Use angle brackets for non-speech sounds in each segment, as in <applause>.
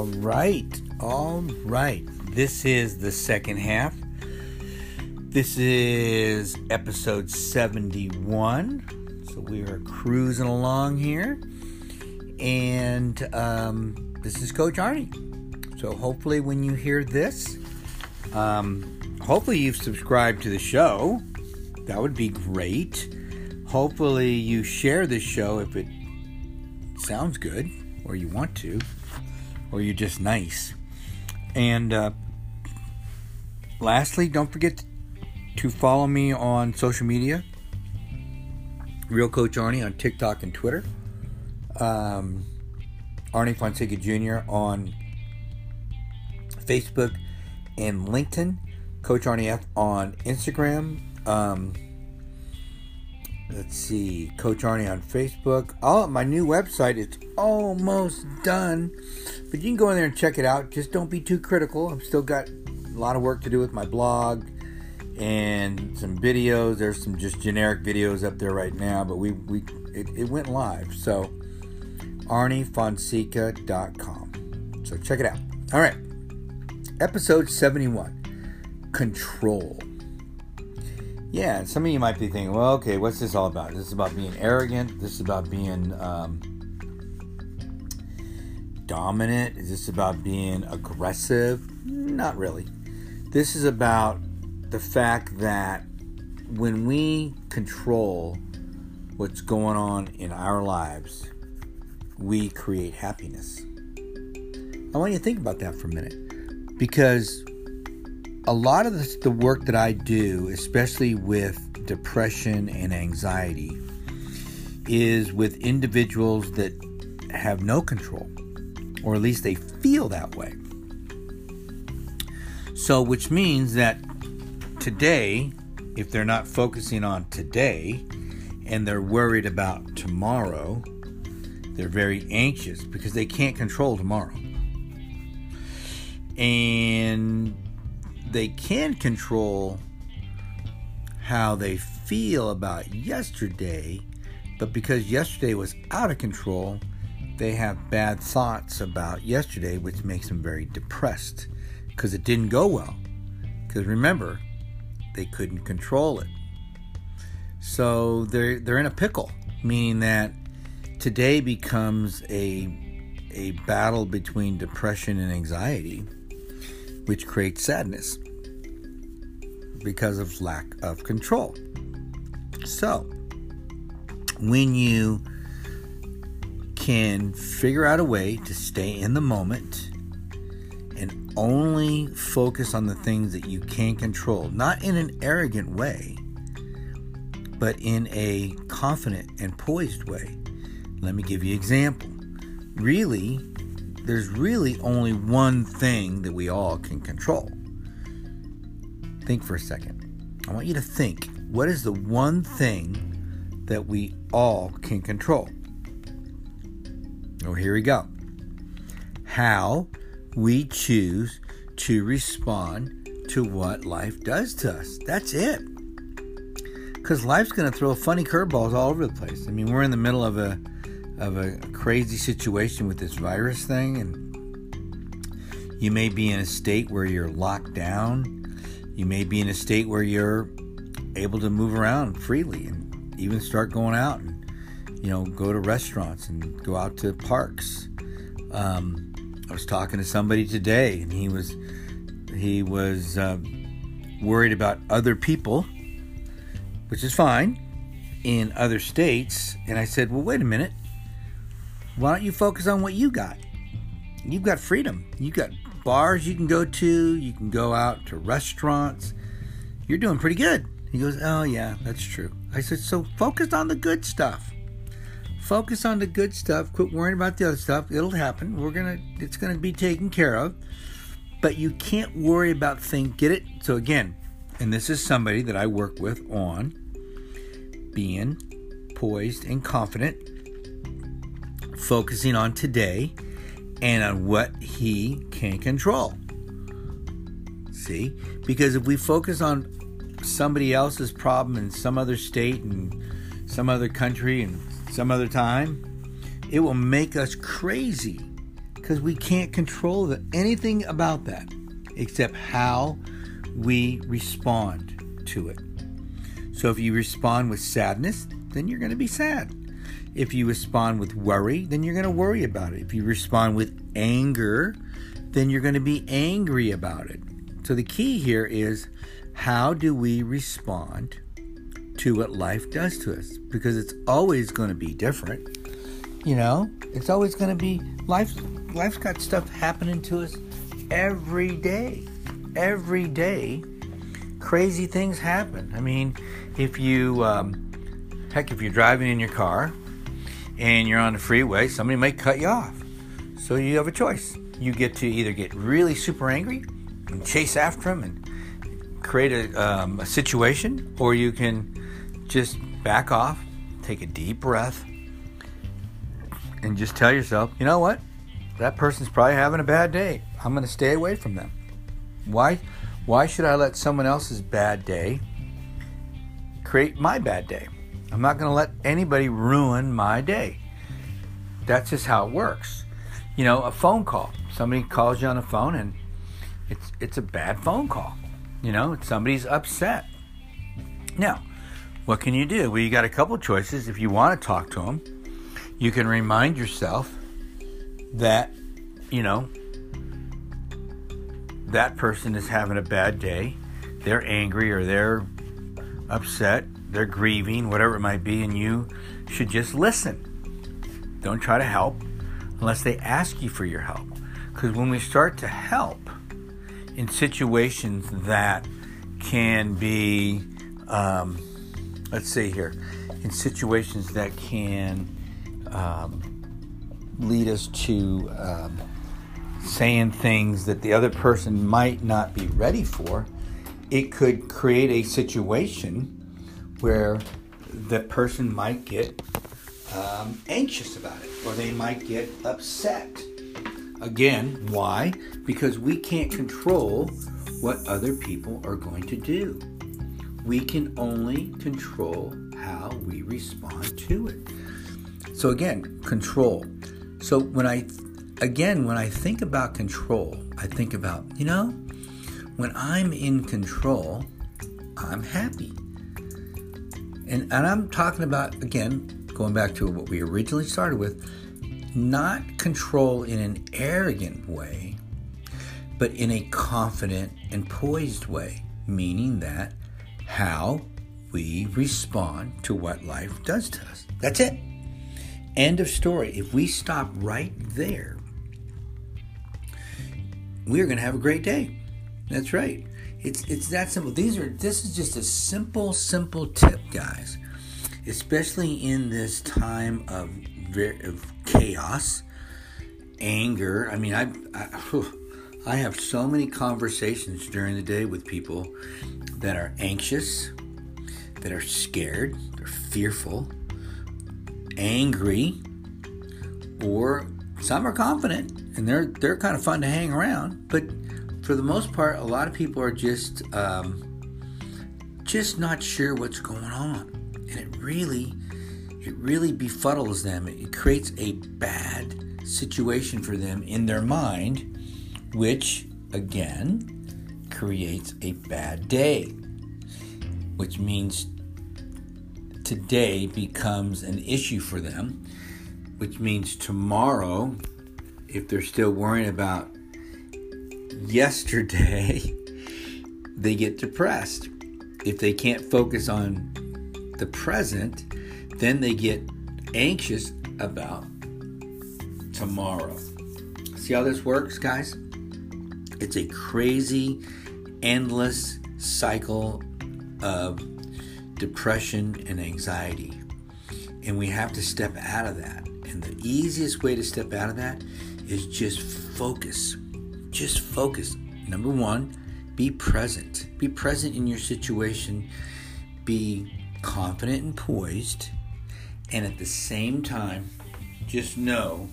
All right, all right. This is the second half. This is episode 71. So we are cruising along here. And um, this is Coach Arnie. So hopefully, when you hear this, um, hopefully you've subscribed to the show. That would be great. Hopefully, you share this show if it sounds good or you want to or you're just nice. And uh, lastly, don't forget to follow me on social media. Real Coach Arnie on TikTok and Twitter. Um, Arnie Fonseca Jr. on Facebook and LinkedIn. Coach Arnie F on Instagram. Um, let's see, Coach Arnie on Facebook. Oh, my new website is almost done, but you can go in there and check it out. Just don't be too critical. I've still got a lot of work to do with my blog and some videos. There's some just generic videos up there right now, but we we it, it went live. So ArnieFonseca.com. So check it out. All right, episode 71, control. Yeah, some of you might be thinking, well, okay, what's this all about? This is about being arrogant? This is about being um, dominant? Is this about being aggressive? Not really. This is about the fact that when we control what's going on in our lives, we create happiness. I want you to think about that for a minute because a lot of the, the work that I do, especially with depression and anxiety, is with individuals that have no control, or at least they feel that way. So, which means that today, if they're not focusing on today and they're worried about tomorrow, they're very anxious because they can't control tomorrow. And they can control how they feel about yesterday, but because yesterday was out of control, they have bad thoughts about yesterday, which makes them very depressed because it didn't go well. Because remember, they couldn't control it. So they're they're in a pickle, meaning that today becomes a a battle between depression and anxiety which creates sadness because of lack of control. So, when you can figure out a way to stay in the moment and only focus on the things that you can control, not in an arrogant way, but in a confident and poised way. Let me give you an example. Really, there's really only one thing that we all can control. Think for a second. I want you to think what is the one thing that we all can control? Oh, here we go. How we choose to respond to what life does to us. That's it. Because life's going to throw funny curveballs all over the place. I mean, we're in the middle of a of a crazy situation with this virus thing, and you may be in a state where you're locked down. You may be in a state where you're able to move around freely and even start going out and you know go to restaurants and go out to parks. Um, I was talking to somebody today, and he was he was uh, worried about other people, which is fine in other states. And I said, well, wait a minute. Why don't you focus on what you got? You've got freedom. You've got bars you can go to. You can go out to restaurants. You're doing pretty good. He goes, Oh, yeah, that's true. I said, So focus on the good stuff. Focus on the good stuff. Quit worrying about the other stuff. It'll happen. We're to, it's to be taken care of. But you can't worry about things. Get it? So, again, and this is somebody that I work with on being poised and confident focusing on today and on what he can control. See? Because if we focus on somebody else's problem in some other state and some other country and some other time, it will make us crazy because we can't control the, anything about that except how we respond to it. So if you respond with sadness, then you're going to be sad. If you respond with worry, then you're going to worry about it. If you respond with anger, then you're going to be angry about it. So the key here is how do we respond to what life does to us? Because it's always going to be different. You know, it's always going to be life. Life's got stuff happening to us every day. Every day, crazy things happen. I mean, if you, um, heck, if you're driving in your car and you're on the freeway, somebody might cut you off. So you have a choice. You get to either get really super angry and chase after them and create a, um, a situation, or you can just back off, take a deep breath, and just tell yourself, you know what? That person's probably having a bad day. I'm going to stay away from them. Why? Why should I let someone else's bad day create my bad day? I'm not going to let anybody ruin my day. That's just how it works. You know, a phone call. Somebody calls you on the phone and it's it's a bad phone call. You know, somebody's upset. Now, what can you do? Well, you got a couple choices. If you want to talk to them, you can remind yourself that, you know, that person is having a bad day. They're angry or they're upset, they're grieving, whatever it might be, and you should just listen. Don't try to help unless they ask you for your help. Because when we start to help in situations that can be, um, let's see here, in situations that can um, lead us to um, saying things that the other person might not be ready for, it could create a situation where the person might get um, anxious about it or they might get upset. Again, why? Because we can't control what other people are going to do. We can only control how we respond to it. So again, control. So when I again when I think about control, I think about, you know, when I'm in control, I'm happy. And and I'm talking about again, going back to what we originally started with, not control in an arrogant way, but in a confident and poised way, meaning that how we respond to what life does to us. That's it. End of story. If we stop right there, we are going to have a great day. That's right. It's it's that simple. These are this is just a simple simple tip, guys. Especially in this time of, of chaos, anger. I mean, I, I I have so many conversations during the day with people that are anxious, that are scared, they're fearful, angry, or some are confident and they're they're kind of fun to hang around. But for the most part, a lot of people are just um, just not sure what's going on, and it really it really befuddles them. It creates a bad situation for them in their mind, which again creates a bad day, which means today becomes an issue for them, which means tomorrow, if they're still worrying about yesterday, <laughs> they get depressed. If they can't focus on the present, then they get anxious about tomorrow. See how this works, guys? It's a crazy, endless cycle of depression and anxiety. And we have to step out of that. And the easiest way to step out of that is just focus. Just focus. Number one, be present. Be present in your situation. Be confident and poised. And at the same time, just know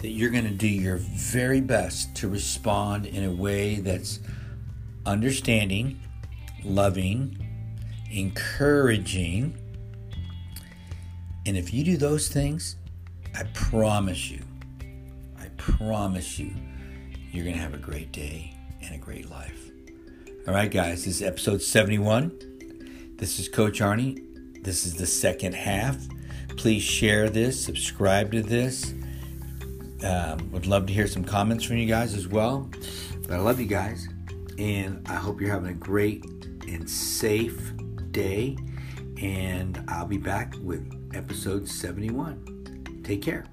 that you're going to do your very best to respond in a way that's understanding, loving, encouraging. And if you do those things, I promise you, I promise you, you're going to have a great day and a great life. All right, guys, this is episode 71. This is Coach Arnie. This is the second half. Please share this, subscribe to this. Um, would love to hear some comments from you guys as well. But I love you guys, and I hope you're having a great and safe day. And I'll be back with episode 71. Take care.